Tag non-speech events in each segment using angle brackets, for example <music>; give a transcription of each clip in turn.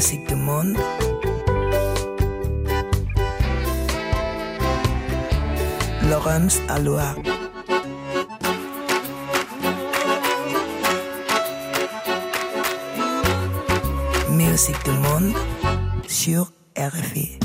Musique du monde. Laurence Aloha. Musique du monde sur RFI.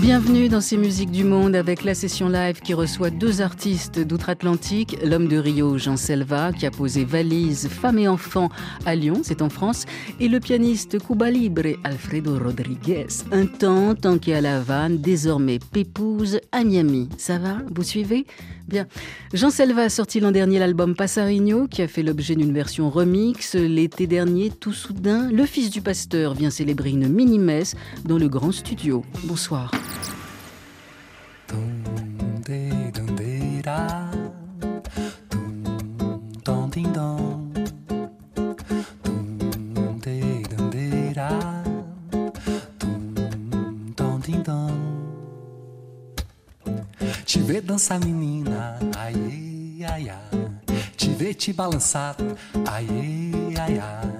Bienvenue dans ces musiques du monde avec la session live qui reçoit deux artistes d'outre-Atlantique, l'homme de Rio Jean Selva qui a posé valise femme et enfant à Lyon, c'est en France, et le pianiste Cuba Libre Alfredo Rodriguez, un temps tanké à La Havane, désormais pépouse à Miami. Ça va? Vous suivez? Bien. Jean Selva a sorti l'an dernier l'album Passarigno qui a fait l'objet d'une version remix. L'été dernier, tout soudain, le fils du pasteur vient célébrer une mini-messe dans le grand studio. Bonsoir. Te ver dançar, menina, ai, ai, ai. Te ver te balançar, ai, ai, ai.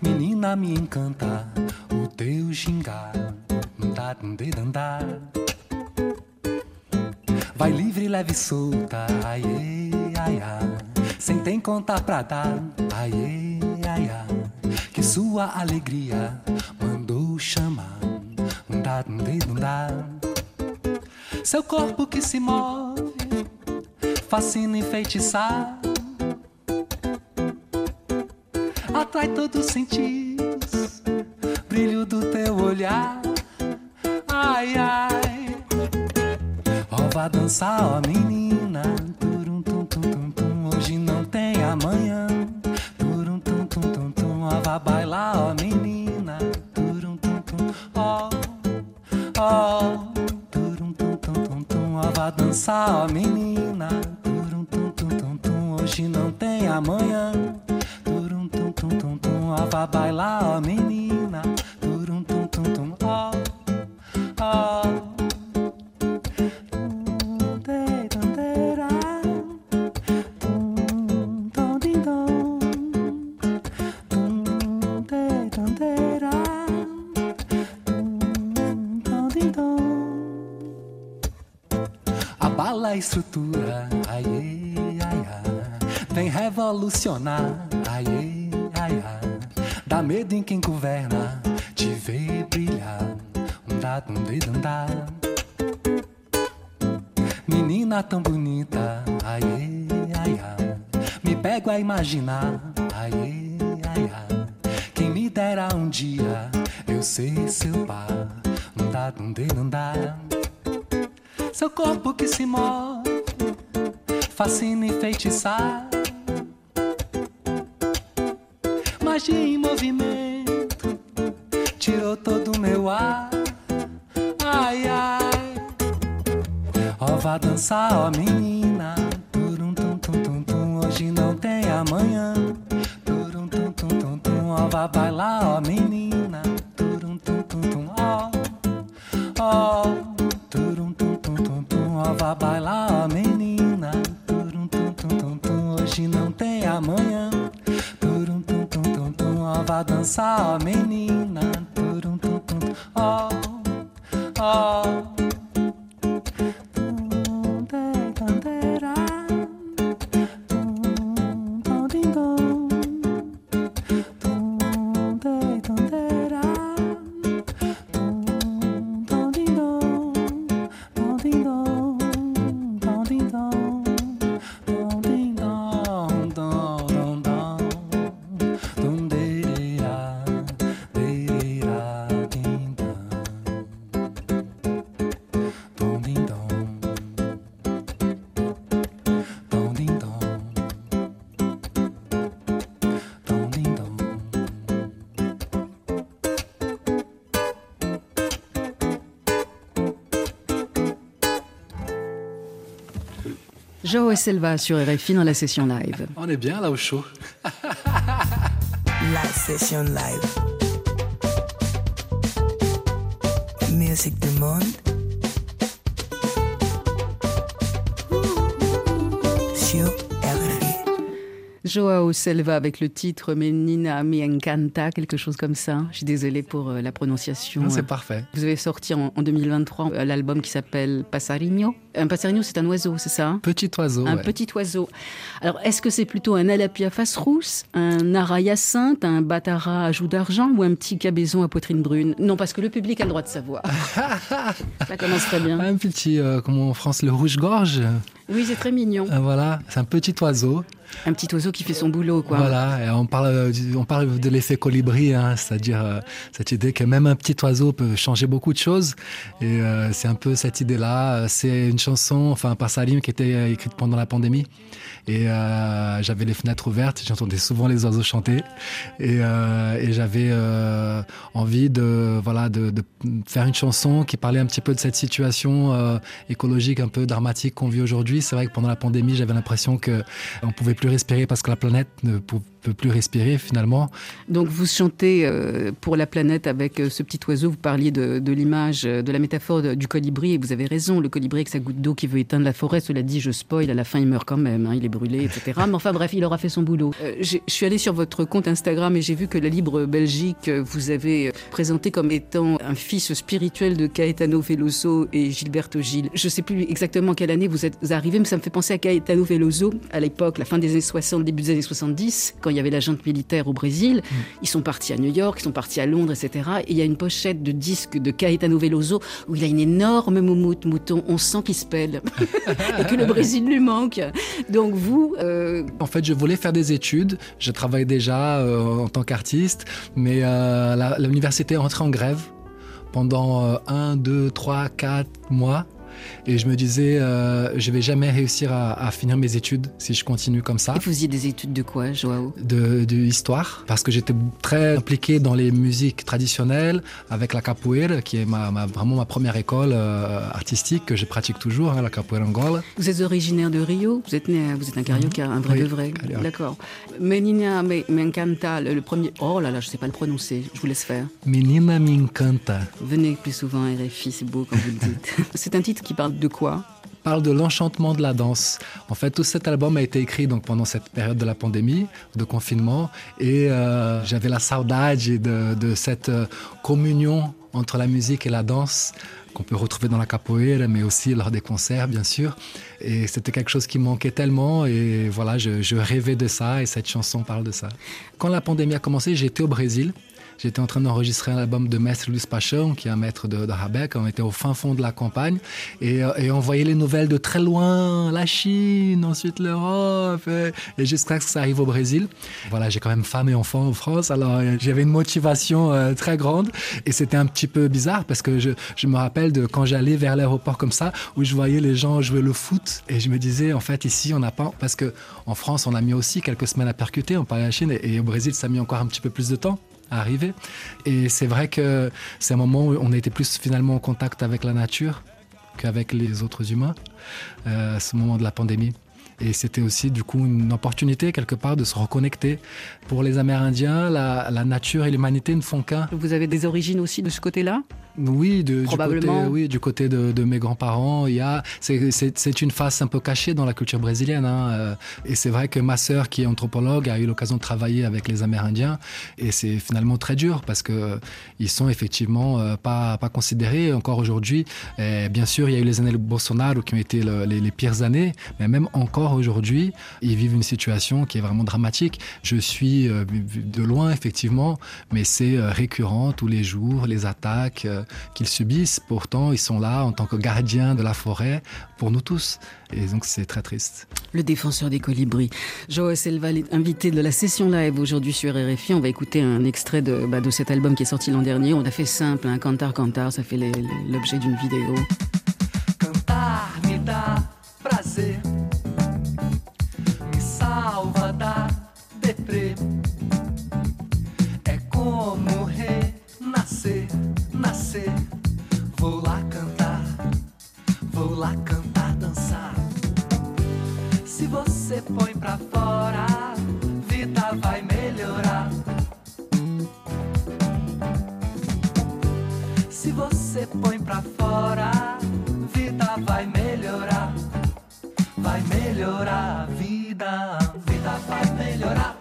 Menina, me encanta o teu gingar. Andar, andar, Vai livre, leve e solta, ai, ai, ai. Sem tem conta pra dar, ai, ai, ai. Que sua alegria mandou chamar. Andar, andar, Seu corpo que se move, fascina enfeitiçar. Atrai todos os sentidos, brilho do teu olhar. Ai, ai. Vá dançar, ó menina. Turum, tum, tum, tum, tum. Hoje não tem amanhã. Turum, tum, tum, tum, tum. Ó, vá bailar, ó menina. Turum, tum, tum. Ó, ó. Turum, tum, tum, tum, tum. Ó, vá dançar, ó menina. Turum, tum, tum, tum, tum. Hoje não tem amanhã. Turum, tum, tum, tum, tum. Ó, vá bailar, ó menina. Revolucionar, ai, ai, ai. Dá medo em quem governa, te ver brilhar. Um dado, um dedo, andar. Menina tão bonita, ai, ai, ai. Me pego a imaginar, ai, ai, ai. Quem me dera um dia eu ser seu par. Um dado, um dedo, andar. Seu corpo que se move, fascina e feitiçar. Magia em movimento, tirou todo o meu ar. Ai, ai. Ó, vá dançar, ó menina. Turum, tum, tum, tum, tum. Hoje não tem amanhã. Turum, tum, tum, tum, tum. Ó, vá bailar, ó menina. Et Selva sur RFI dans la session live. On est bien là au chaud. La session live. Musique du monde. Sur RFI. Joao Selva avec le titre Menina me encanta, quelque chose comme ça. Je suis désolée pour euh, la prononciation. C'est parfait. Vous avez sorti en, 2023 euh, l'album qui s'appelle Passarinho. Un passarinho, c'est un oiseau, c'est ça Petit oiseau. Un petit oiseau. Alors, est-ce que c'est plutôt un alapia face rousse, un arayacinthe, un batara à joues d'argent ou un petit cabaison à poitrine brune? Non, parce que le public a le droit de savoir. <laughs> ça commence très bien. Un petit, euh, comme en France, le rouge-gorge? Oui, c'est très mignon. voilà, c'est un petit oiseau. Un petit oiseau qui fait son boulot, quoi. Voilà, et on parle, on parle de l'effet colibri, hein, c'est-à-dire euh, cette idée que même un petit oiseau peut changer beaucoup de choses. Et euh, c'est un peu cette idée-là. C'est une chanson, enfin, par Salim, qui était écrite pendant la pandémie. Et euh, j'avais les fenêtres ouvertes, j'entendais souvent les oiseaux chanter. Et, et j'avais envie de, voilà, de, faire une chanson qui parlait un petit peu de cette situation écologique un peu dramatique qu'on vit aujourd'hui. C'est vrai que pendant la pandémie, j'avais l'impression qu'on pouvait plus respirer parce que la planète ne peut plus respirer finalement. Donc vous chantez euh, pour la planète avec euh, ce petit oiseau, vous parliez de, l'image, euh, de la métaphore du colibri, et vous avez raison, le colibri avec sa goutte d'eau qui veut éteindre la forêt, cela dit, je spoil, à la fin il meurt quand même, hein, il est brûlé, etc. Mais enfin bref, il aura fait son boulot. je suis allée sur votre compte Instagram et j'ai vu que la Libre Belgique, vous avez présenté comme étant un fils spirituel de Caetano Veloso et Gilberto Gil. Je ne sais plus exactement quelle année vous êtes arrivé, mais ça me fait penser à Caetano Veloso à l'époque, la fin des années 60, début des années 70, quand il y avait la junte militaire au Brésil. Mm. Ils sont partis à New York, ils sont partis à Londres, etc. Et il y a une pochette de disques de Caetano Veloso où il a une énorme moumoute mouton. On sent qu'il se pèle <laughs> et que le Brésil lui manque. Donc vous... Euh, en fait, je voulais faire des études. Je travaille déjà euh, en tant qu'artiste, mais euh, l'université est entrée en grève pendant un, deux, trois, quatre mois. Et je me disais, euh, je vais jamais réussir à, finir mes études si je continue comme ça. Et vous faisiez des études de quoi, Joao? De, de histoire, parce que j'étais très impliqué dans les musiques traditionnelles avec la capoeira, qui est ma, vraiment ma première école euh, artistique que je pratique toujours, hein, la capoeira angola. Vous êtes originaire de Rio Vous êtes né, vous êtes un carioca, un vrai de vrai. D'accord. Menina me, me encanta, le, premier. Oh là là, je sais pas le prononcer. Je vous laisse faire. Menina me encanta. Venez plus souvent à RFI, c'est beau quand vous le dites. <laughs> c'est un titre qui parle de quoi parle de l'enchantement de la danse. En fait, tout cet album a été écrit donc pendant cette période de la pandémie, de confinement, et euh, j'avais la saudade de, cette euh, communion entre la musique et la danse qu'on peut retrouver dans la capoeira, mais aussi lors des concerts, bien sûr. Et c'était quelque chose qui manquait tellement, et voilà, je rêvais de ça, et cette chanson parle de ça. Quand la pandémie a commencé, j'étais au Brésil, J'étais en train d'enregistrer un album de Maître Luis Pachon, qui est un maître de, de. On était au fin fond de la campagne et, euh, et on voyait les nouvelles de très loin, la Chine, ensuite l'Europe, et, jusqu'à ce que ça arrive au Brésil. Voilà, j'ai quand même femme et enfant en France, alors euh, j'avais une motivation euh, très grande et c'était un petit peu bizarre parce que je, me rappelle de quand j'allais vers l'aéroport comme ça, où je voyais les gens jouer le foot et je me disais, en fait, ici, on n'a pas, parce que en France, on a mis aussi quelques semaines à percuter, on parlait à la Chine et au Brésil, ça a mis encore un petit peu plus de temps arriver. Et c'est vrai que c'est un moment où on était plus finalement en contact avec la nature qu'avec les autres humains, euh, ce moment de la pandémie. Et c'était aussi du coup une opportunité quelque part de se reconnecter. Pour les Amérindiens, la, la nature et l'humanité ne font qu'un. Vous avez des origines aussi de ce côté-là? Oui, de, Du côté, oui, du côté de, de mes grands-parents, il y a, c'est une face un peu cachée dans la culture brésilienne. Hein, euh, et c'est vrai que ma sœur, qui est anthropologue, a eu l'occasion de travailler avec les Amérindiens, et c'est finalement très dur parce que ils sont effectivement euh, pas pas considérés encore aujourd'hui. Bien sûr, il y a eu les années Bolsonaro qui ont été les, les pires années, mais même encore aujourd'hui, ils vivent une situation qui est vraiment dramatique. Je suis euh, de loin effectivement, mais c'est récurrent tous les jours, les attaques qu'ils subissent. Pourtant, ils sont là en tant que gardiens de la forêt pour nous tous. Et donc, c'est très triste. Le défenseur des colibris. Joël Selval est invité de la session live aujourd'hui sur RFI. On va écouter un extrait de, bah, de cet album qui est sorti l'an dernier. On a fait simple, un hein, cantar cantar, ça fait l'objet d'une vidéo. Cantar me põe pra fora, vida vai melhorar. Vai melhorar a vida, vida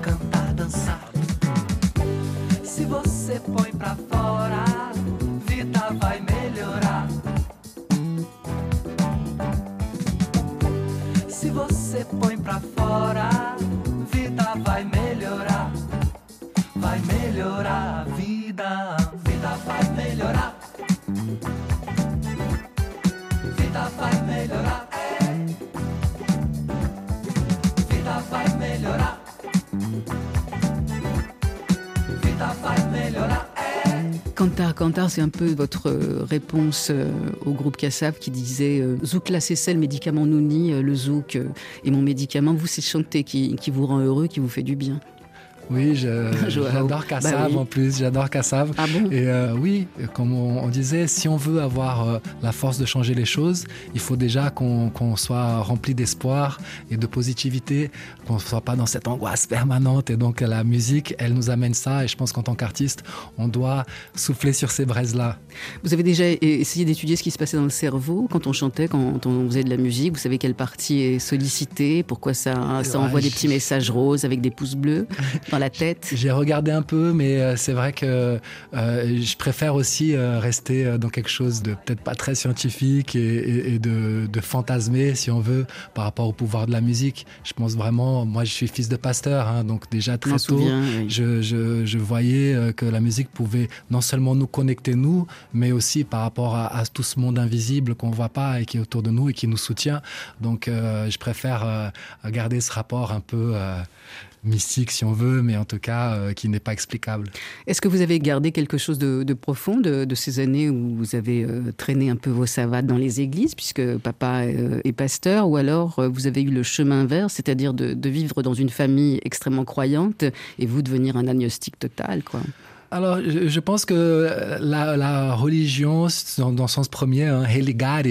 cantar, dançar. Se você põe pra fora, vida vai melhorar. Se você põe pra fora, vida vai melhorar. Vai melhorar. C'est un peu votre réponse euh, au groupe Kassav qui disait euh, Zouk la c'est le médicament Nouni, euh, le Zouk est mon médicament. Vous, c'est chanter qui, qui vous rend heureux, qui vous fait du bien. Oui, <laughs> j'adore bah en plus, j'adore Kassav. Ah bon? Et euh, oui, comme on, disait, si on veut avoir euh, la force de changer les choses, il faut déjà qu'on soit rempli d'espoir et de positivité, qu'on ne soit pas dans cette angoisse permanente. Et donc la musique, elle nous amène ça. Et je pense qu'en tant qu'artiste, on doit souffler sur ces braises-là. Vous avez déjà essayé d'étudier ce qui se passait dans le cerveau quand on chantait, quand on faisait de la musique? Vous savez quelle partie est sollicitée? Pourquoi ça, ça envoie des petits messages roses avec des pouces bleus? <laughs> la tête J'ai regardé un peu, mais euh, c'est vrai que euh, je préfère aussi euh, rester dans quelque chose de peut-être pas très scientifique et, de, de, fantasmer, si on veut, par rapport au pouvoir de la musique. Je pense vraiment, moi je suis fils de pasteur, hein, donc déjà très tôt, je, je, voyais que la musique pouvait non seulement nous connecter nous, mais aussi par rapport à, tout ce monde invisible qu'on voit pas et qui est autour de nous et qui nous soutient. Donc je préfère garder ce rapport un peu mystique si on veut, mais en tout cas euh, qui n'est pas explicable. Est-ce que vous avez gardé quelque chose de, profond de, ces années où vous avez euh, traîné un peu vos savates dans les églises, puisque papa euh, est pasteur, ou alors vous avez eu le chemin inverse, c'est-à-dire de, vivre dans une famille extrêmement croyante et vous devenir un agnostique total, quoi? Alors, je, pense que la, religion, dans, dans, le sens premier, hein, heligare,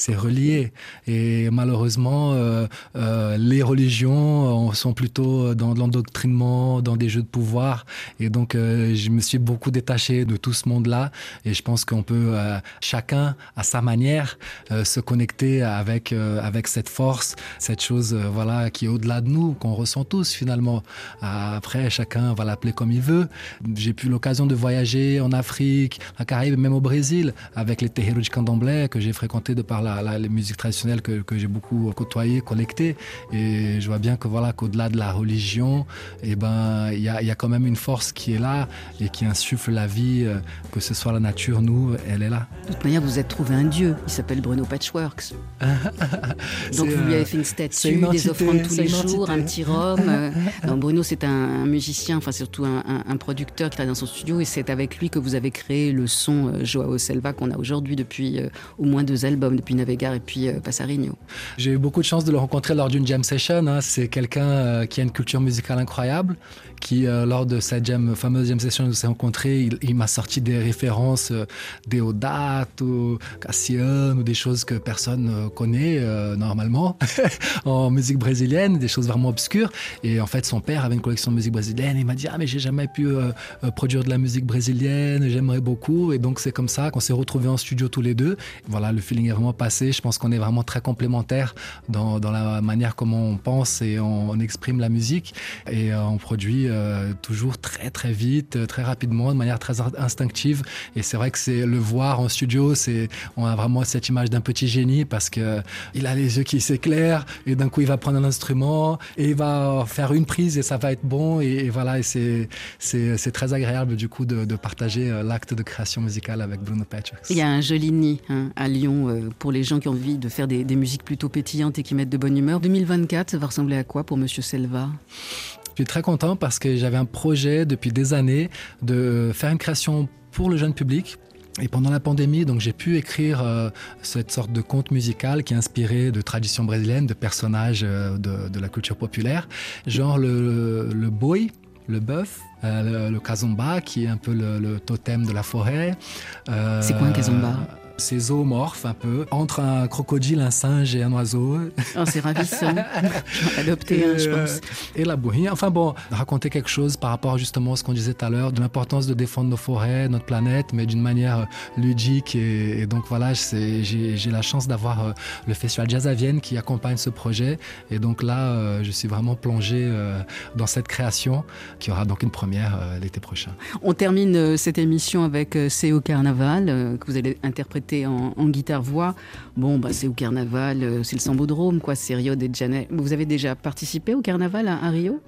c'est relié. Et malheureusement, euh, euh, les religions euh, sont plutôt dans l'endoctrinement, dans des jeux de pouvoir. Et donc, je me suis beaucoup détaché de tout ce monde-là. Et je pense qu'on peut, chacun à sa manière, se connecter avec, avec cette force, cette chose voilà, qui est au-delà de nous, qu'on ressent tous finalement. Après, chacun va l'appeler comme il veut. J'ai eu l'occasion de voyager en Afrique, en Caraïbes, même au Brésil, avec les Terreiros de Candomblé que j'ai fréquenté de par les musiques traditionnelles que, j'ai beaucoup côtoyées, collectées. Et je vois bien que voilà qu'au-delà de la religion, et eh ben il y a, quand même une force qui est là et qui insuffle la vie, euh, que ce soit la nature, nous, elle est là. De toute manière, vous êtes trouvé un dieu. Il s'appelle Bruno Patchworks. <laughs> Donc vous lui avez fait une statue, des offrandes tous les jours, un petit rhum. Euh. <laughs> Bruno, c'est un, musicien, enfin surtout un, producteur qui travaille dans son studio, et c'est avec lui que vous avez créé le son euh, Joao Selva qu'on a aujourd'hui depuis au moins deux albums, depuis Navegar et puis euh, Passarigno. J'ai eu beaucoup de chance de le rencontrer lors d'une jam session. Hein. C'est quelqu'un euh, qui a une culture musicale incroyable, qui, euh, lors de cette fameuse jam session où on s'est rencontrés, il, m'a sorti des références Deodato, Cassian, ou des choses que personne connaît normalement <laughs> en musique brésilienne, des choses vraiment obscures. Et en fait, son père avait une collection de musique brésilienne. il m'a dit Ah, mais j'ai jamais pu produire de la musique brésilienne, j'aimerais beaucoup. Et donc, c'est comme ça qu'on s'est retrouvés en studio tous les deux. Voilà, le feeling est vraiment passé. Je pense qu'on est vraiment très complémentaires dans, la manière comment on pense et on, exprime la musique. Et euh, on produit euh, toujours très très vite, euh, très rapidement, de manière très instinctive. Et c'est vrai que c'est le voir en studio, c'est on a vraiment cette image d'un petit génie parce que il a les yeux qui s'éclairent et d'un coup il va prendre un instrument et il va faire une prise et ça va être bon. Et, voilà, et c'est c'est très agréable du coup de, de partager l'acte de création musicale avec Bruno Patrick. Il y a un joli nid hein, à Lyon pour les gens qui ont envie de faire des, musiques plutôt pétillantes et qui mettent de bonne humeur. 2024, ça va ressembler à quoi pour Monsieur Selva? Je suis très content parce que j'avais un projet depuis des années de faire une création pour le jeune public, et pendant la pandémie, donc j'ai pu écrire euh, cette sorte de conte musical qui est inspiré de traditions brésiliennes, de personnages euh, de, de, la culture populaire, genre le, le boy, le bœuf, euh, le, le, kazomba qui est un peu le, le totem de la forêt. Euh, C'est quoi un kazomba? Ces zoomorphes un peu, entre un crocodile, un singe et un oiseau. Oh, c'est ravissant. <laughs> adopté un, je pense. Et la bourrine. Enfin bon, raconter quelque chose par rapport justement à ce qu'on disait tout à l'heure, de l'importance de défendre nos forêts, notre planète, mais d'une manière ludique. Et, et donc voilà, j'ai la chance d'avoir euh, le Festival Jazz à Vienne qui accompagne ce projet. Et donc là, euh, je suis vraiment plongé euh, dans cette création qui aura donc une première l'été prochain. On termine cette émission avec C'est au Carnaval que vous allez interpréter en, guitare-voix. Bon, bah, c'est au carnaval, c'est le Sambodrome, quoi, c'est Rio de Janeiro. Vous avez déjà participé au carnaval à Rio?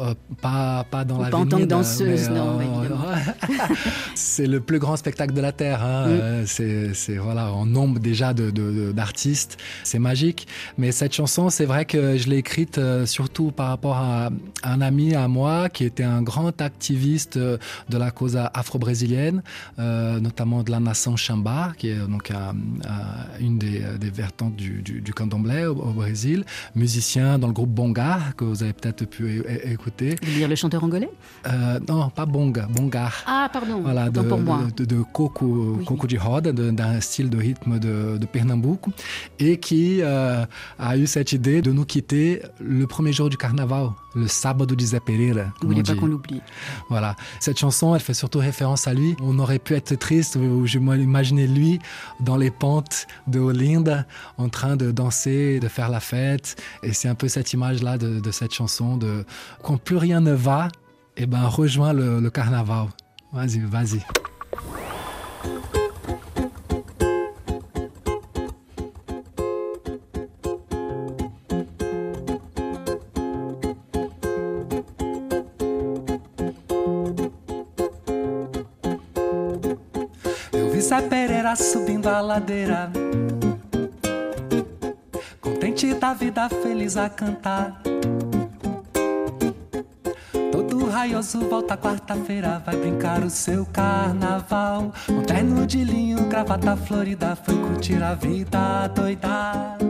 Euh, pas, pas dans la Pas en tant que danseuse, mais, non. Euh, <laughs> c'est le plus grand spectacle de la Terre. Hein. Mm. C'est voilà, en nombre déjà d'artistes. De, de, c'est magique. Mais cette chanson, c'est vrai que je l'ai écrite euh, surtout par rapport à, un ami à moi qui était un grand activiste euh, de la cause afro-brésilienne, euh, notamment de la nation Chamba, qui est donc à, à une des, des vertantes du, du, du candomblé au, au, Brésil, musicien dans le groupe Bonga, que vous avez peut-être pu écouter écouter. Vous dire le chanteur angolais euh, Non, pas bonga, bongar. Ah, pardon. Voilà, de, pour moi. de, de, de coco, oui. coco de roda, d'un style de rythme de, de Pernambuco, et qui euh, a eu cette idée de nous quitter le premier jour du carnaval, le sábado de Zé Pereira. Vous voulez pas qu'on l'oublie. Voilà. Cette chanson, elle fait surtout référence à lui. On aurait pu être triste, je m'imaginais lui dans les pentes de Olinda, en train de danser, de faire la fête. Et c'est un peu cette image-là de, de cette chanson de quand plus rien ne va, eh ben rejoins le, le carnaval. Vas-y, vas-y. Eu vi Zé subindo a ladeira, contente da vida, feliz a cantar raioso volta quarta-feira, vai brincar o seu carnaval. Um terno de linho, gravata florida, foi curtir a vida doidado.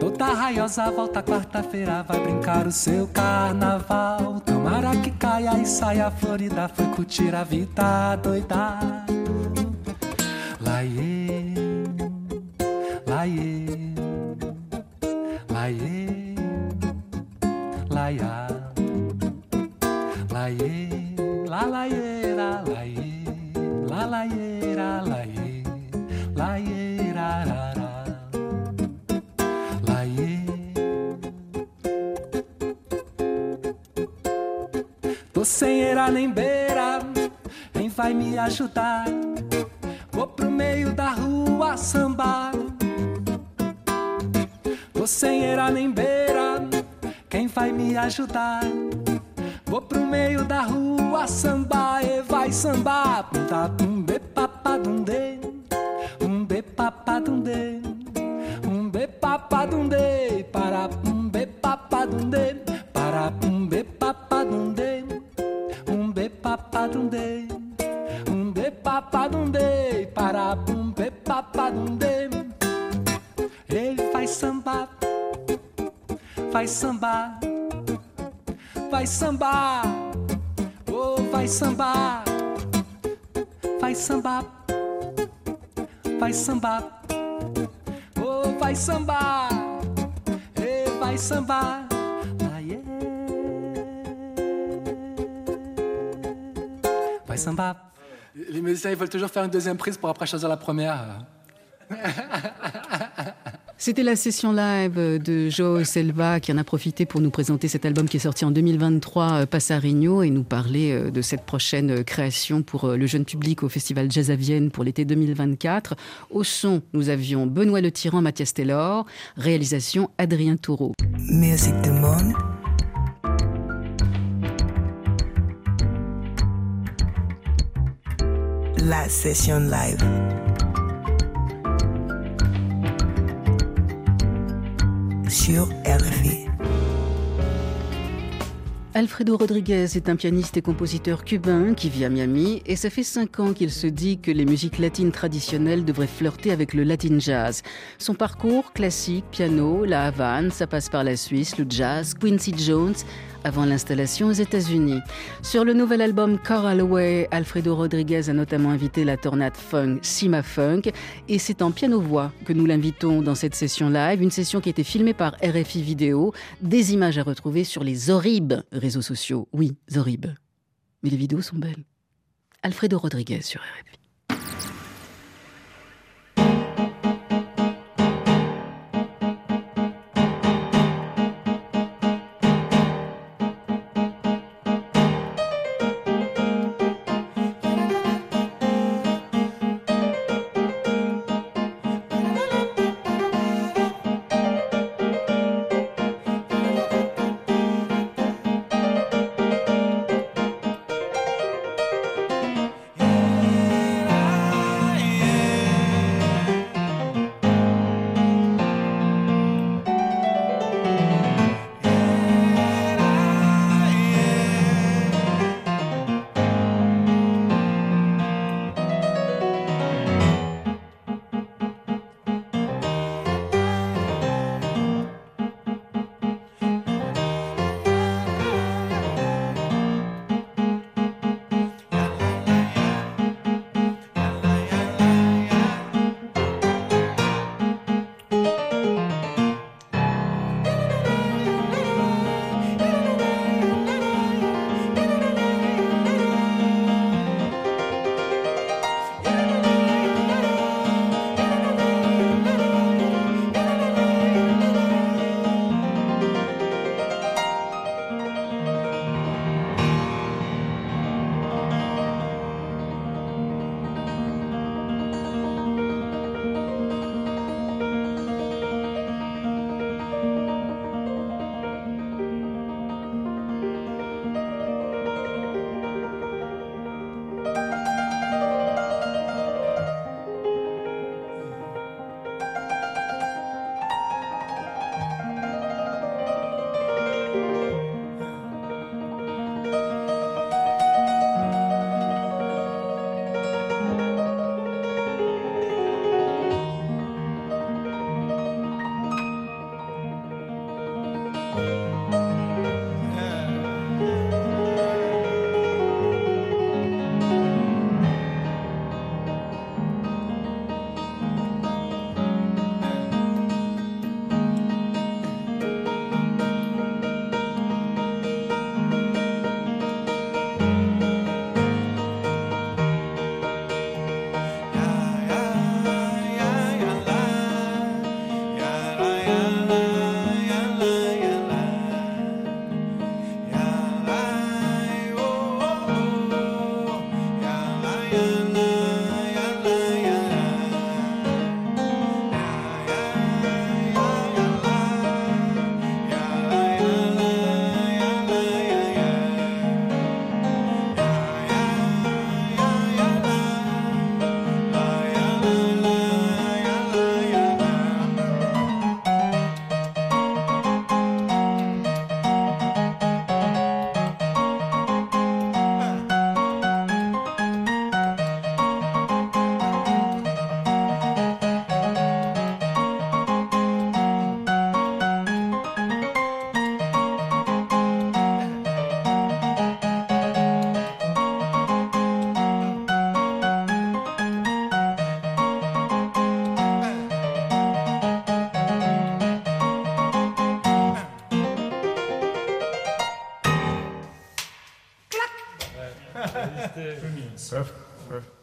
Toda raiosa volta quarta-feira, vai brincar o seu carnaval. Tomara que caia e saia florida, foi curtir a vida doida. Laiê, laiê. Laiê, laiá, laiê, la laiê, la laieira, laiê, Era nem beira, quem vai me ajudar? Vou pro meio da rua sambar. Tô sem era nem beira, quem vai me ajudar? Vou pro meio da rua sambar e vai sambar. Tá um be papadundê, um vai sambar, vai sambar, oh, vai sambar, vai sambar, vai sambar, oh, vai sambar, e vai sambar. Vai sambar. Les musiciens ils veulent toujours faire une deuxième prise pour après choisir la première. <laughs> C'était la session live de Joe Selva qui en a profité pour nous présenter cet album qui est sorti en 2023, euh, Passarigno, et nous parler euh, de cette prochaine euh, création pour le jeune public au Festival Jazz à Vienne pour l'été 2024. Au son, nous avions Benoît Le Tyran, Mathias Taylor, réalisation Adrien Toureau. Musique du monde. La session live. Sur RFI. Alfredo Rodriguez est un pianiste et compositeur cubain qui vit à Miami et ça fait cinq ans qu'il se dit que les musiques latines traditionnelles devraient flirter avec le latin jazz. Son parcours classique, piano, la Havane, ça passe par la Suisse, le jazz, Quincy Jones, avant l'installation aux États-Unis. Sur le nouvel album Coral Way, Alfredo Rodriguez a notamment invité la tornade funk Sima Funk et c'est en piano-voix que nous l'invitons dans cette session live, une session qui a été filmée par RFI Vidéo, des images à retrouver sur les horribles réseaux sociaux. Oui, horribles. Mais les vidéos sont belles. Alfredo Rodriguez sur RFI.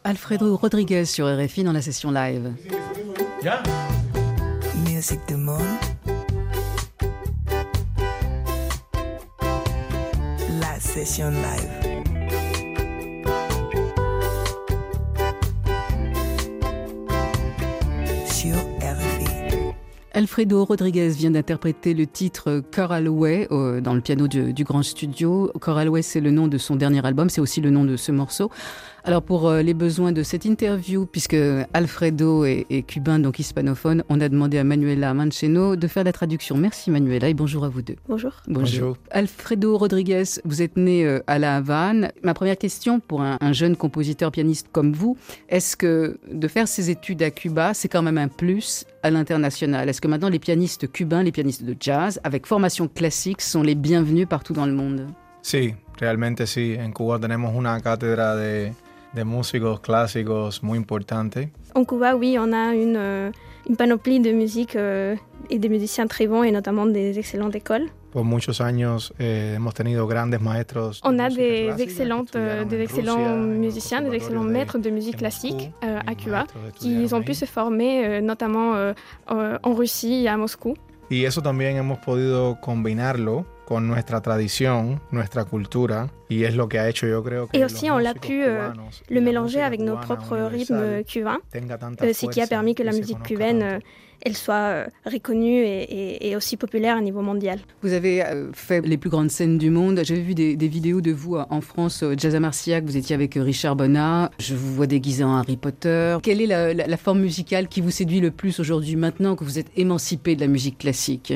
Alfredo Rodriguez sur RFI dans la session live. Yeah. musique du monde. La session live. Sur RFI. Alfredo Rodriguez vient d'interpréter le titre Coral Way euh, dans le piano du, du grand studio. Coral Way, c'est le nom de son dernier album, c'est aussi le nom de ce morceau. Alors pour euh, les besoins de cette interview, puisque Alfredo est, est cubain, donc hispanophone, on a demandé à Manuela Mancheno de faire la traduction. Merci Manuela et bonjour à vous deux. Bonjour. Bonjour. Alfredo Rodriguez, vous êtes né euh, à La Havane. Ma première question pour un, un jeune compositeur pianiste comme vous, est-ce que de faire ses études à Cuba, c'est quand même un plus à l'international? Est-ce que maintenant les pianistes cubains, les pianistes de jazz, avec formation classique, sont les bienvenus partout dans le monde? Sí, realmente sí. En Cuba tenemos una cátedra de, de músicos clásicos muy importante. En Cuba, oui, on a une, euh, une panoplie de musique euh, et des musiciens très bons et notamment des excellentes écoles. Por muchos años eh, hemos tenido grandes maestros. On a des excellentes, euh, des en excellents musiciens, des excellents maîtres de musique classique euh, à Cuba, qui ont pu se former euh, notamment en Russie et à Moscou. Y eso también hemos podido combinarlo con nuestra tradición, nuestra cultura, y es lo que ha hecho yo creo que Et aussi, on l'a pu euh, le la mélanger avec nos propres rythmes cubains, euh, ce qui a permis que la musique cubaine elle soit euh, reconnue et, et- et aussi populaire à niveau mondial. Vous avez euh, fait les plus grandes scènes du monde. J'avais vu des, des vidéos de vous euh, en France, au Jazz à Marciac. Vous étiez avec Richard Bonnat. Je vous vois déguisé en Harry Potter. Quelle est la, la- la forme musicale qui vous séduit le plus aujourd'hui, maintenant que vous êtes émancipé de la musique classique?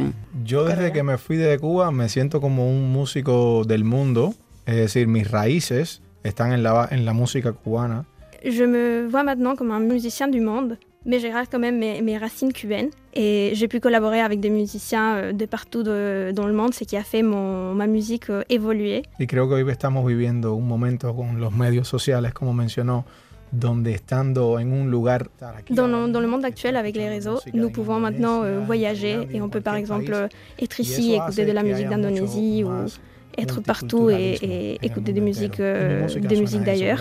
Yo desde que me fui de Cuba me siento como un músico del mundo, es decir, mis raíces están en la, en la música cubana. Je me vois maintenant comme un musicien du monde, mais j'ai quand même mes, mes racines cubaines. Et j'ai pu collaborer avec des musiciens euh, de partout de- dans le monde, ce qui a fait mon, ma musique euh, évoluer. Y creo que hoy estamos viviendo un momento con los medios sociales, como mencionó, donde estando en un lugar... Dans le, dans le monde actuel, avec les réseaux, nous pouvons maintenant euh, voyager et on peut par exemple être ici, écouter de la musique d'Indonésie ou être partout et, et écouter des musiques, euh, des musiques d'ailleurs.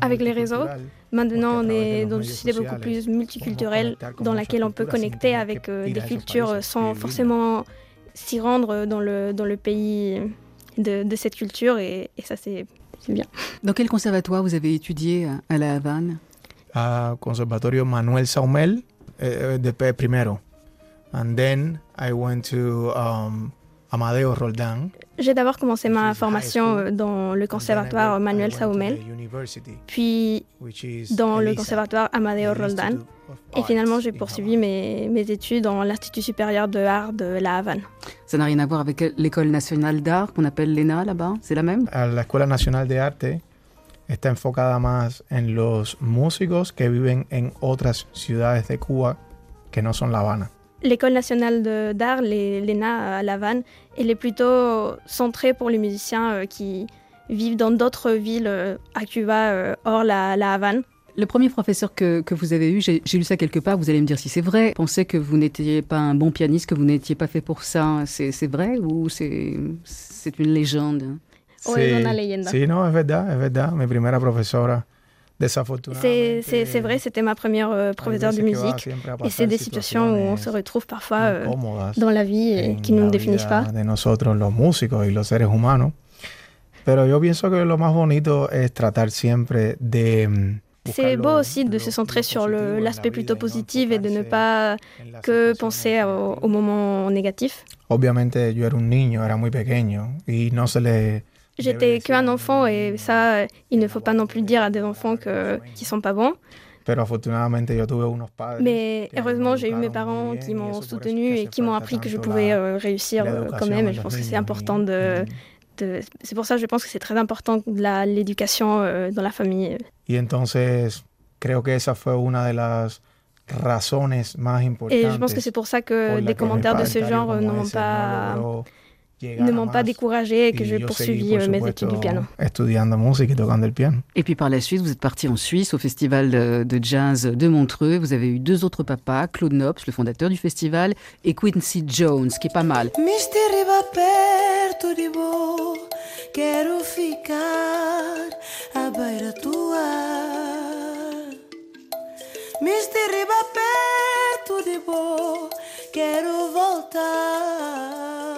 Avec les réseaux. Maintenant, on est dans une société beaucoup plus multiculturelle, dans laquelle on peut connecter avec euh, des cultures países sans forcément s'y rendre dans le, dans le pays de, de cette culture. Et, et ça, c'est bien. Dans quel conservatoire vous avez étudié à- La Havane? A Conservatorio Manuel Saumel de P primero. And then I went to um, Amadeo Roldán. J'ai d'abord commencé ma formation euh, dans le conservatoire Manuel Saumel, puis dans le conservatoire Amadeo Roldán. Et finalement, j'ai poursuivi mes, mes études dans l'Institut supérieur de art de La Havane. Ça n'a rien à voir avec l'école nationale d'art qu'on appelle l'ENA là-bas C'est la même? A La Escuela Nacional de Arte está enfocada más en los músicos que viven en otras ciudades de Cuba que no son La Habana. L'école nationale d'art, les- l'ENA à La Havane, elle est plutôt centrée pour les musiciens euh, qui vivent dans d'autres villes euh, à Cuba, euh, hors la, la Havane. Le premier professeur que, que vous avez eu, j'ai j'ai lu ça quelque part, vous allez me dire si c'est vrai, pensait que vous n'étiez pas un bon pianiste, que vous n'étiez pas fait pour ça. C'est c'est vrai ou c'est c'est une légende? Leyenda. sí, no, es verdad, es verdad. Mi primera profesora. C'est vrai, c'était ma première euh, professeure de musique. Et c'est des situations où on se retrouve parfois euh, dans la vie et qui ne nous définissent pas. de nosotros los músicos y los seres humanos. Pero yo pienso que lo más bonito es tratar siempre de mm, C'est beau aussi de se centrer sur l'aspect plutôt positif et de ne pas que penser au, au moment négatif. Obviamente yo era un niño, era muy pequeño y no se le... J'étais qu'un enfant et ça, il ne faut pas non plus dire à des enfants que, qui sont pas bons. Mais heureusement, j'ai eu mes parents qui m'ont soutenu et qui m'ont appris que je pouvais euh, réussir euh, quand même. Et je pense que c'est important de, C'est pour ça que je pense que c'est très important l'éducation euh, dans la famille. Y entonces creo que esa fue una de las razones más importantes. Et je pense que c'est pour ça que des commentaires de ce genre ese pas, ne m'ont pas découragée et que j'ai poursuivi euh, mes études du piano. Et puis par la suite, vous êtes parti en Suisse au festival de jazz de Montreux. Vous avez eu deux autres papas, Claude Nobs, le fondateur du festival, et Quincy Jones, qui est pas mal. Quero voltar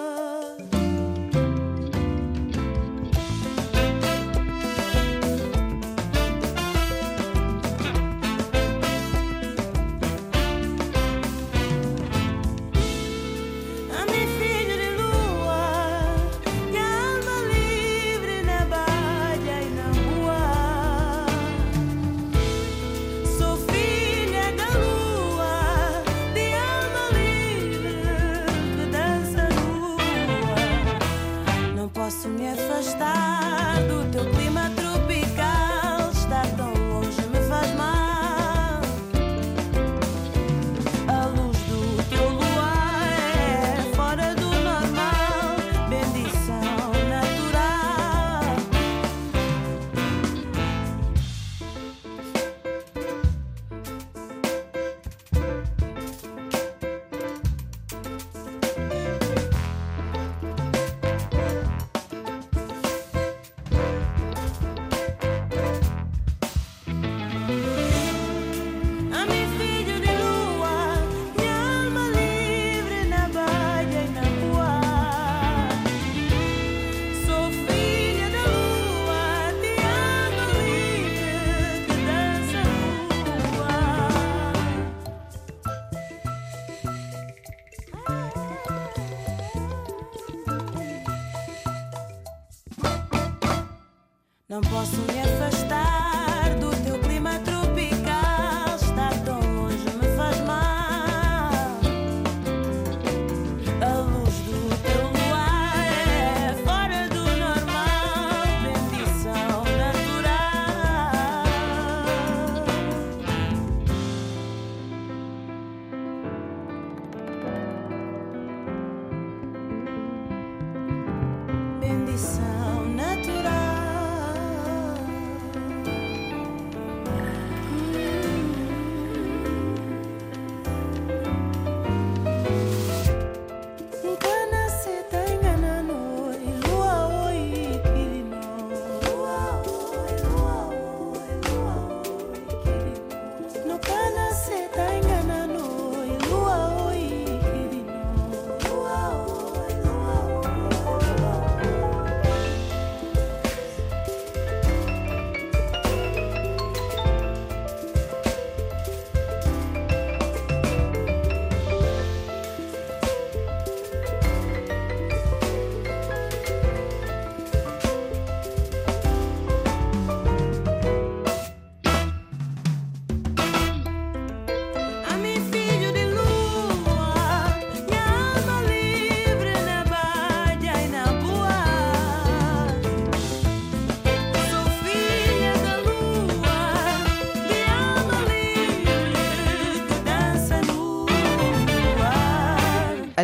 sun.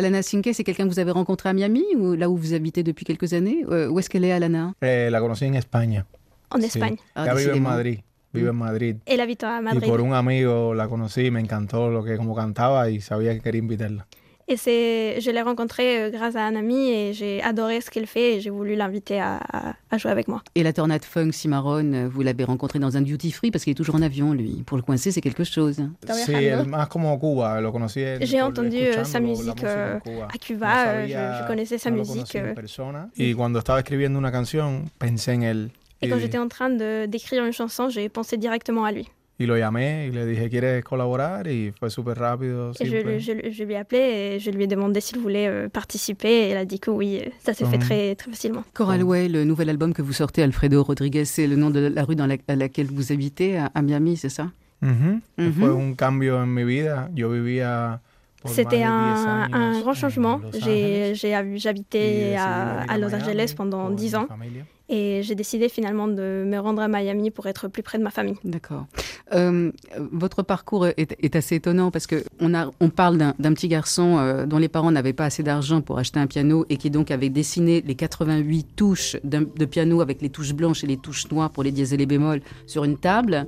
Alana Sinke, c'est quelqu'un que vous avez rencontré à Miami ou là où vous habitez depuis quelques années? Euh, Où est-ce qu'elle est, Alana? Eh, la conocí en España. En Sí. Espagne. Ah, Ella vive en. Madrid. Vive en Madrid. Elle habite à Y Madrid. por un amigo la conocí, me encantó lo que como cantaba y sabía que quería invitarla. Et c'est, je l'ai rencontrée euh, grâce à un ami et j'ai adoré ce qu'elle fait et j'ai voulu l'inviter à, à- à jouer avec moi. Et la tornade funk Cimarron, euh, vous l'avez rencontré dans un duty free parce qu'il est toujours en avion, lui. Pour le coincer, c'est quelque chose. en- J'ai entendu euh, sa musique euh, à Cuba, No euh, je, sabía- je connaissais sa no musique. Y cuando estaba escribiendo una canción, pensé en él. et quand j'étais en train de, d'écrire une chanson, j'ai pensé directement à lui. Y lo llamé y le dije, ¿quieres colaborar? Y fue súper rápido. Et je, simple. je, je lui ai appelé et je lui ai demandé s'il voulait euh, participer et elle a dit que oui, euh, ça s'est fait Mhm. très, très facilement. Coral Way, le nouvel album que vous sortez, Alfredo Rodriguez, c'est le nom de la rue dans la- à laquelle vous habitez, à, à Miami, c'est ça? Ujú. Ujú. Fue un cambio en mi vida. Yo vivía por más de C'était 10 un, grand en changement. J'habitais à, à Los Angeles pendant por 10 mi ans familia. Et j'ai décidé finalement de me rendre à Miami pour être plus près de ma famille. D'accord. Euh, votre parcours est, assez étonnant parce que on, parle d'un petit garçon euh, dont les parents n'avaient pas assez d'argent pour acheter un piano et qui donc avait dessiné les 88 touches de piano avec les touches blanches et les touches noires pour les dièses et les bémols sur une table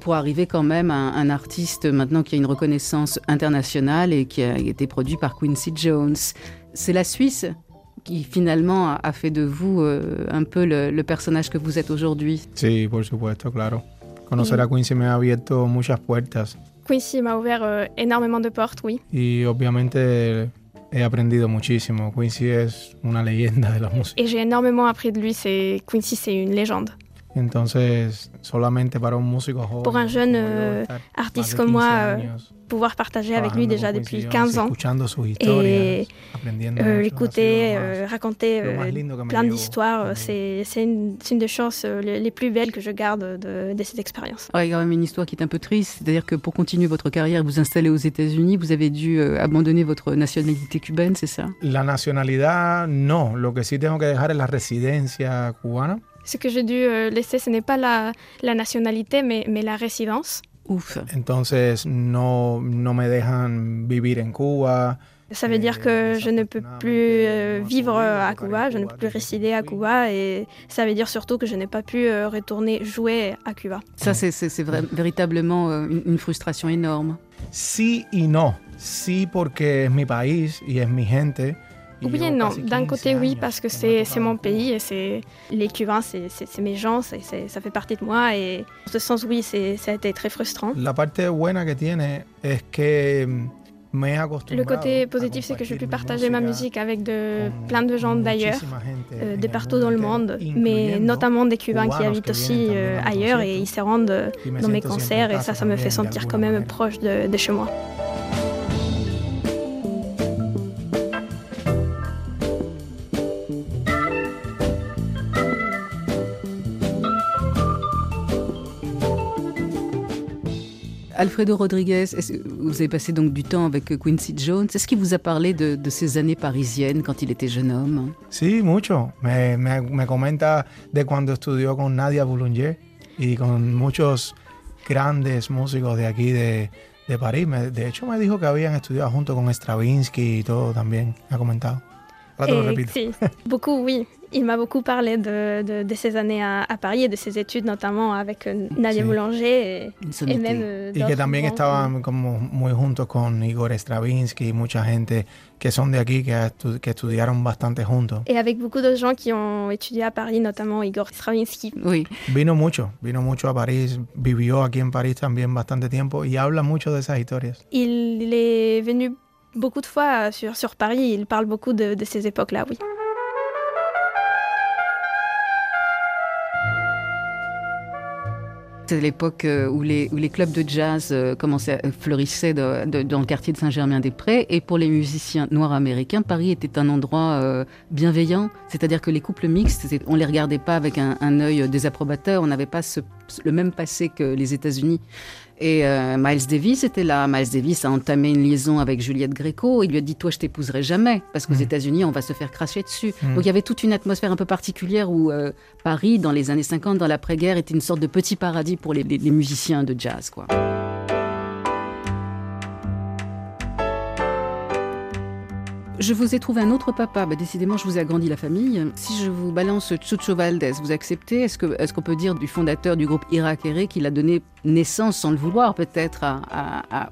pour arriver quand même à un artiste maintenant qui a une reconnaissance internationale et qui a été produit par Quincy Jones. C'est la Suisse? Qui finalement a, a fait de vous euh, un peu le, le personnage que vous êtes aujourd'hui. Sí, por supuesto, claro. Conocer a Quincy me ha abierto muchas puertas Quincy m'a ouvert euh, énormément de portes, oui. y obviamente he aprendido muchísimo. Quincy es una leyenda de la música. Et j'ai énormément appris de lui. C'est Quincy, c'est une légende. Entonces, solamente para un músico joven. Pour un jeune, euh, artiste comme 15 moi, euh, años Pouvoir partager avec lui déjà depuis Quincy 15 Jones, ans escuchando sus et euh, l'écouter, euh, raconter plein d'histoires, c'est une, des chances euh, les, les plus belles que je garde de, de cette expérience. Ouais, il y a quand même une histoire qui est un peu triste, c'est-à-dire que pour continuer votre carrière, vous installer aux États-Unis, vous avez dû abandonner votre nationalité cubaine, c'est ça? La nacionalidad, no. Lo que sí tengo que dejar es la residencia cubana. Ce que j'ai dû euh, laisser, ce n'est pas la, la nationalité, mais, mais la résidence. Ouf. Entonces, no, no me dejan vivir en Cuba. Ça veut dire que je ne peux plus euh, vivre à Cuba, je ne peux plus résider à Cuba, et ça veut dire surtout que je n'ai pas pu euh, retourner jouer à Cuba. Ça, c'est- véritablement euh, une, une frustration énorme. Sí y no. Sí porque es mi país y es mi gente. Oui et non. D'un 15 côté, oui, parce que c'est mon pays et c'est les Cubains, c'est mes gens, ça fait partie de moi. Et en ce sens, oui, ça a été très frustrant. La parte buena que tiene es que mm, Le côté positif, c'est que j'ai pu partager ma musique avec de, plein de gens d'ailleurs, euh, de partout dans le monde, mais notamment des Cubains qui habitent aussi euh, ailleurs et ils se rendent dans mes concerts et ça, ça me fait sentir quand même proche de, de chez moi. Alfredo Rodriguez, vous avez passé donc du temps avec Quincy Jones? Est-ce qu'il vous a parlé de, de ses années parisiennes quand il était jeune homme? Sí, mucho. Me, me, me comenta de cuando estudió con Nadia Boulanger y con muchos grandes músicos de aquí de, de París. Me, de hecho, me dijo que habían estudiado junto con Stravinsky y todo también. Me ha comentado. Ahora te lo repito. si, <laughs> beaucoup, oui. Il m'a beaucoup parlé de, de, de ses années à, à Paris et de ses études, notamment avec euh, Nadia Sí. Boulanger et, et même euh, Y que también estaban como muy juntos con Igor Stravinsky y mucha gente que son de aquí que, estu- que estudiaron bastante juntos. Et avec beaucoup de gens qui ont étudié à Paris, notamment Igor Stravinsky. Oui. Vino mucho, vino mucho a París, vivió aquí en París también bastante tiempo y habla mucho de esas historias. Il est venu beaucoup de fois sur, sur Paris, il parle beaucoup de, de ces époques-là, oui. C'est l'époque euh, où les, clubs de jazz euh, commençaient, à- fleurissaient de- dans le quartier de Saint-Germain-des-Prés. Et pour les musiciens noirs américains, Paris était un endroit euh, bienveillant. C'est-à-dire que les couples mixtes, on les regardait pas avec un, œil désapprobateur. On n'avait pas le même passé que les États-Unis. Et euh, Miles Davis était là. Miles Davis a entamé une liaison avec Juliette Gréco. Il lui a dit Toi, je t'épouserai jamais. Parce qu'aux Mhm. États-Unis, on va se faire cracher dessus. Mhm. Donc il y avait toute une atmosphère un peu particulière où euh, Paris, dans les années 50, dans l'après-guerre, était une sorte de petit paradis pour les, les- les musiciens de jazz. Quoi. Je vous ai trouvé un autre papa. Bah, décidément, je vous ai agrandi la famille. Si je vous balance Chucho Valdés, vous acceptez? Est-ce qu'on peut dire du fondateur du groupe Irak Eré qu'il a donné naissance, sans le vouloir peut-être,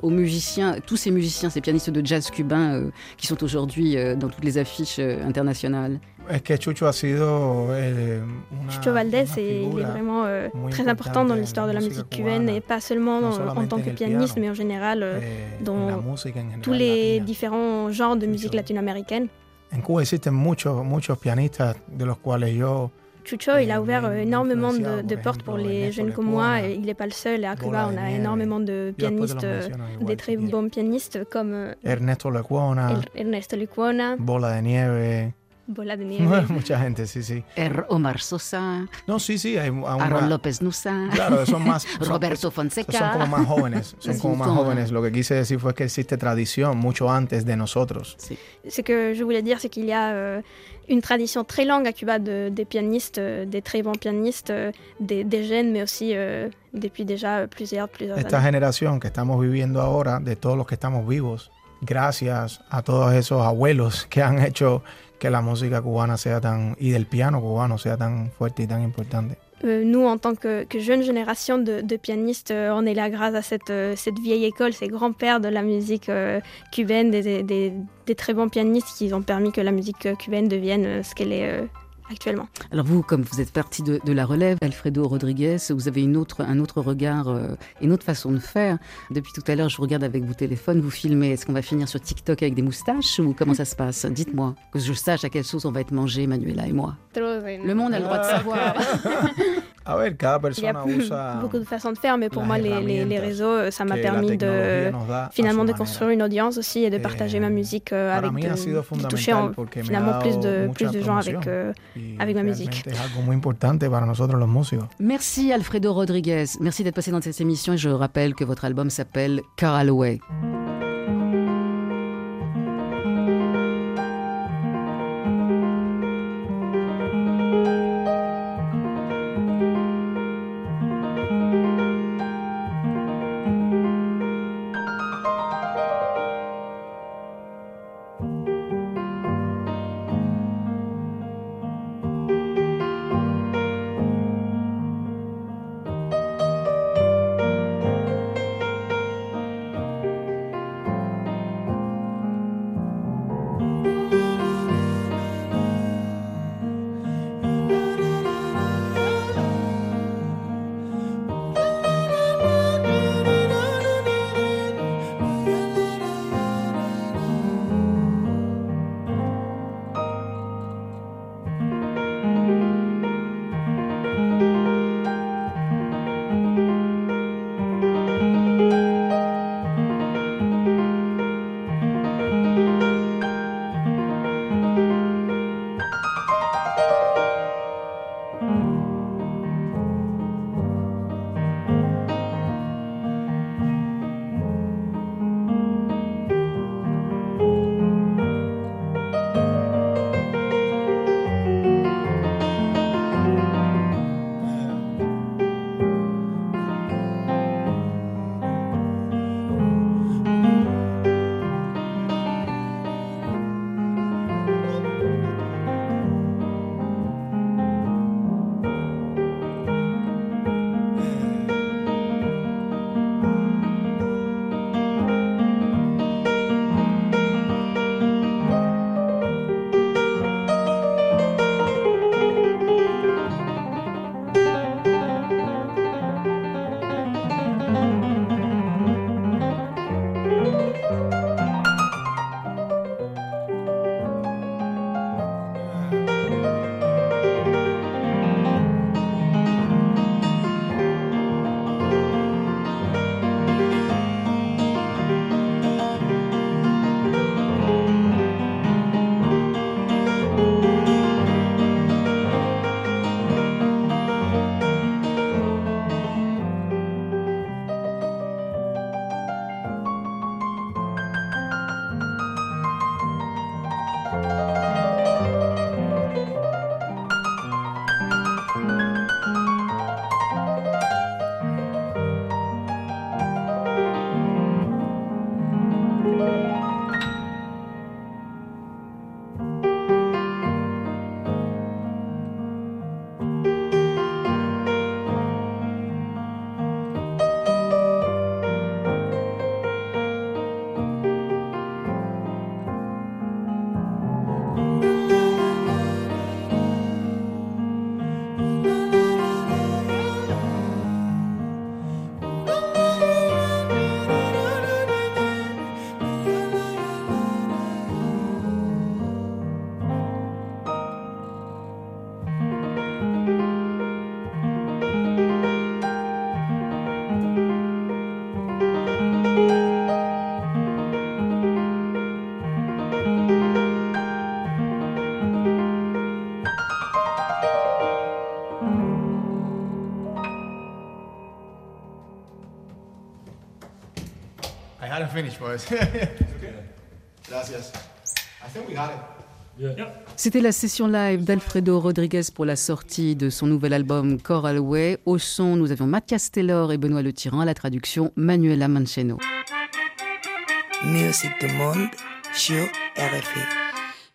aux musiciens, tous ces musiciens, ces pianistes de jazz cubains euh, qui sont aujourd'hui euh, dans toutes les affiches euh, internationales? Es que Chucho ha sido eh, una, Chucho Valdés, una est- il est vraiment euh, très important dans l'histoire de la musique cubaine, et pas seulement en tant que pianiste, piano, mais en général euh, eh, dans en tous les latina. différents genres de musique latino-américaine. En Cuba existen muchos, muchos pianistas de los cuales yo Chucho, il a Eh, ouvert euh, me énormément de, de por portes pour les jeunes comme moi, et il n'est pas le seul. Et à Cuba, on a énormément de pianistes, des très bons pianistes comme Ernesto Lecuona, Er- Ernesto Lecuona, Bola de Nieve, Bola de <laughs> Nieve. mucha gente, sí, sí. Er- Omar Sosa, No, sí, sí, hay Aaron López Nusa, Claro, son más. <laughs> son- Roberto Son Fonseca. como más jóvenes, <laughs> son Sí, como más jóvenes. Lo que quise decir fue que existe tradición mucho antes de nosotros. Ce que je voulais dire, c'est qu'il y a euh, une tradition très longue à Cuba de, des pianistes, euh, des très bons pianistes, euh, des, des jeunes, mais aussi euh, depuis déjà plusieurs, plusieurs Esta années. generación que estamos viviendo ahora, de todos los que estamos vivos, gracias a todos esos abuelos que han hecho que la música cubana sea tan, y del piano cubano sea tan fuerte y tan importante. Euh, nous, en tant que, que jeune génération de, de pianistes, euh, on est là grâce à cette, euh, cette vieille école, ces grands-pères de la musique euh, cubaine, des, des- des- des très bons pianistes qui ont permis que la musique euh, cubaine devienne ce qu'elle est actuellement. Alors vous, comme vous êtes parti de, de la relève, Alfredo Rodriguez, vous avez une autre, un autre regard, euh, une autre façon de faire. Depuis tout à l'heure, je vous regarde avec vos téléphones, vous filmez. Est-ce qu'on va finir sur TikTok avec des moustaches ou comment ça se passe? Dites-moi, que je sache à quelle sauce on va être mangé, Manuela et moi. Le monde a le droit de savoir. <laughs> <laughs> A ver, cada Il y a usa beaucoup de façons de faire, mais pour moi, les, les- les herramientas réseaux, euh, ça m'a permis de finalement de manera. construire une audience aussi et de partager Eh, ma musique euh, avec de, de toucher en- finalement plus de, plus de gens avec, euh, avec ma musique. Merci Alfredo Rodriguez. Merci d'être passé dans cette émission et je rappelle que votre album s'appelle Car Holloway. I hadn't finished, boys. Gracias. I think we got it. C'était la session live d'Alfredo Rodriguez pour la sortie de son nouvel album Coral Way. Au son, nous avions Mathias Taylor et Benoît Le Tyran, à la traduction Manuela Mancheno. Musique du monde sur RFI.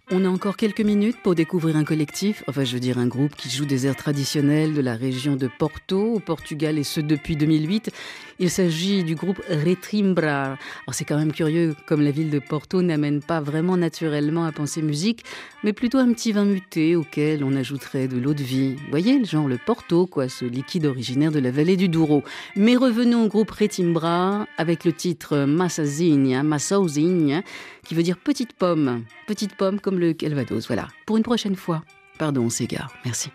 On a encore quelques minutes pour découvrir un collectif, enfin je veux dire un groupe qui joue des airs traditionnels de la région de Porto au Portugal et ce depuis 2008. Il s'agit du groupe Retrimbrar. Alors c'est quand même curieux comme la ville de Porto n'amène pas vraiment naturellement à penser musique, mais plutôt un petit vin muté auquel on ajouterait de l'eau de vie. Voyez, genre le Porto, quoi, ce liquide originaire de la vallée du Douro. Mais revenons au groupe Retrimbrar avec le titre Massazinha, Massauzinha, qui veut dire petite pomme. Petite pomme comme le Calvados, voilà. Pour une prochaine fois. Pardon, on s'égare. Merci.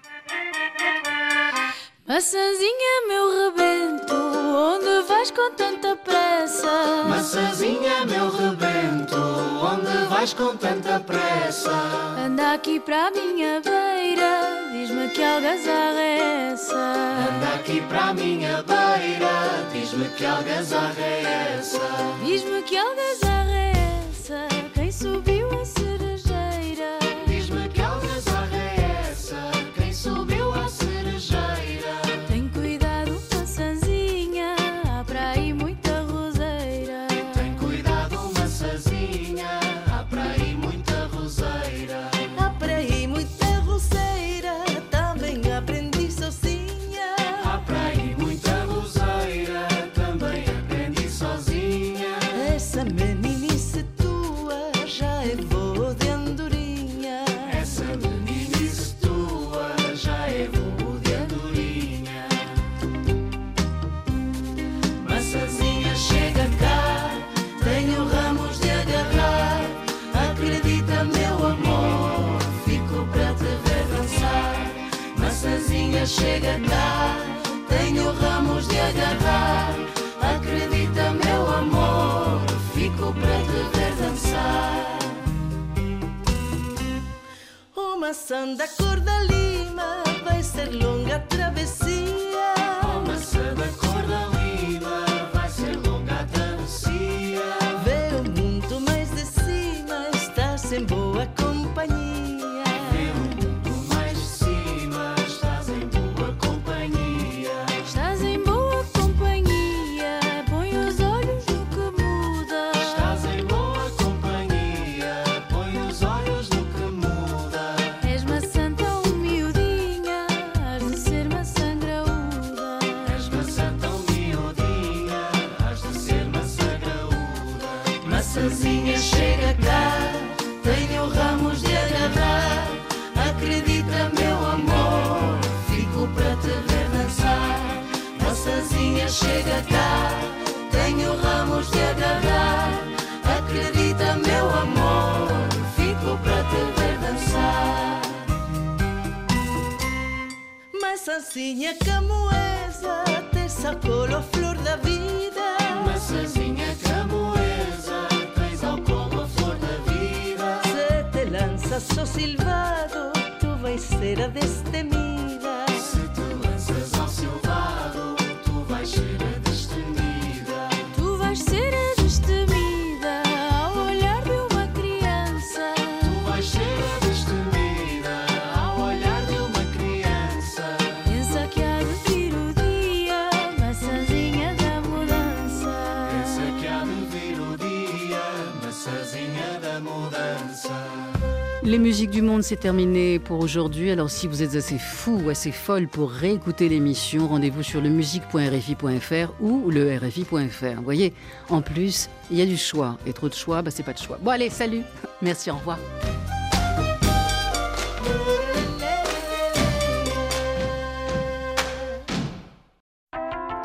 Rebento, onde vais com tanta pressa? Maçãzinha, meu rebento, onde vais com tanta pressa? Anda aqui para a minha beira, diz-me que algazarra é essa? Anda aqui para a minha beira, diz-me que algazarra é essa? Diz-me que algazarra é essa? Quem subiu a cerejeira? Diz-me que algazarra é essa? Quem subiu Maçãzinha chega cá, tenho ramos de agarrar. Acredita, meu amor, fico pra te ver dançar. Maçãzinha chega cá, tenho ramos de agarrar. Acredita, meu amor, fico pra te ver dançar. Maçãzinha camoesa, te sacou a flor da vida. Maçãzinha camoesa, lanças só silvado, tu vais ser a destemida. Les musiques du monde, c'est terminé pour aujourd'hui. Alors si vous êtes assez fou ou assez folle pour réécouter l'émission, rendez-vous sur le musique.rfi.fr ou le rfi.fr. Vous voyez, en plus, il y a du choix. Et trop de choix, bah, c'est pas de choix. Bon allez, salut <laughs> Merci, au revoir.